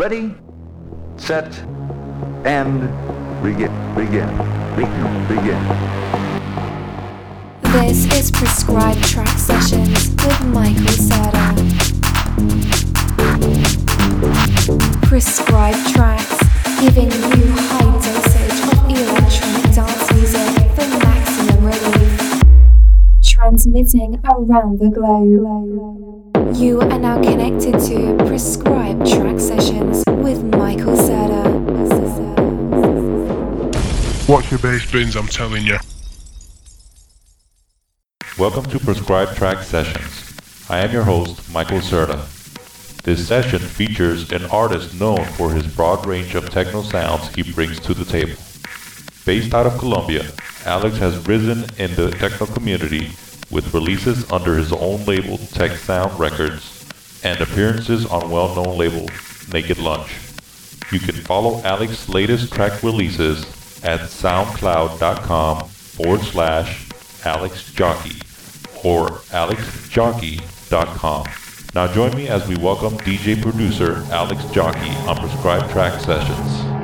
Ready, set, and begin. Begin. Begin. Begin. This is Prescribed Trax Sessions with Michael Serda. Prescribed Trax, giving you high dosage of electronic dance music for maximum relief. Transmitting around the globe. You are now connected to Prescribed Trax Sessions with Michael Serda. Watch your bass bins, I'm telling you. Welcome to Prescribed Trax Sessions. I am your host, Michael Serda. This session features an artist known for his broad range of techno sounds he brings to the table. Based out of Colombia, Alex has risen in the techno community with releases under his own label Techsound Records and appearances on well-known label Naked Lunch. You can follow Alex's latest track releases at soundcloud.com forward slash alexjockey or alexjockey.com. Now join me as we welcome DJ producer Alex Jockey on Prescribed Trax Sessions.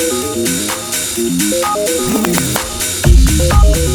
Thank you.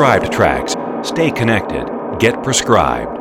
Prescribed Trax. Stay connected. Get prescribed.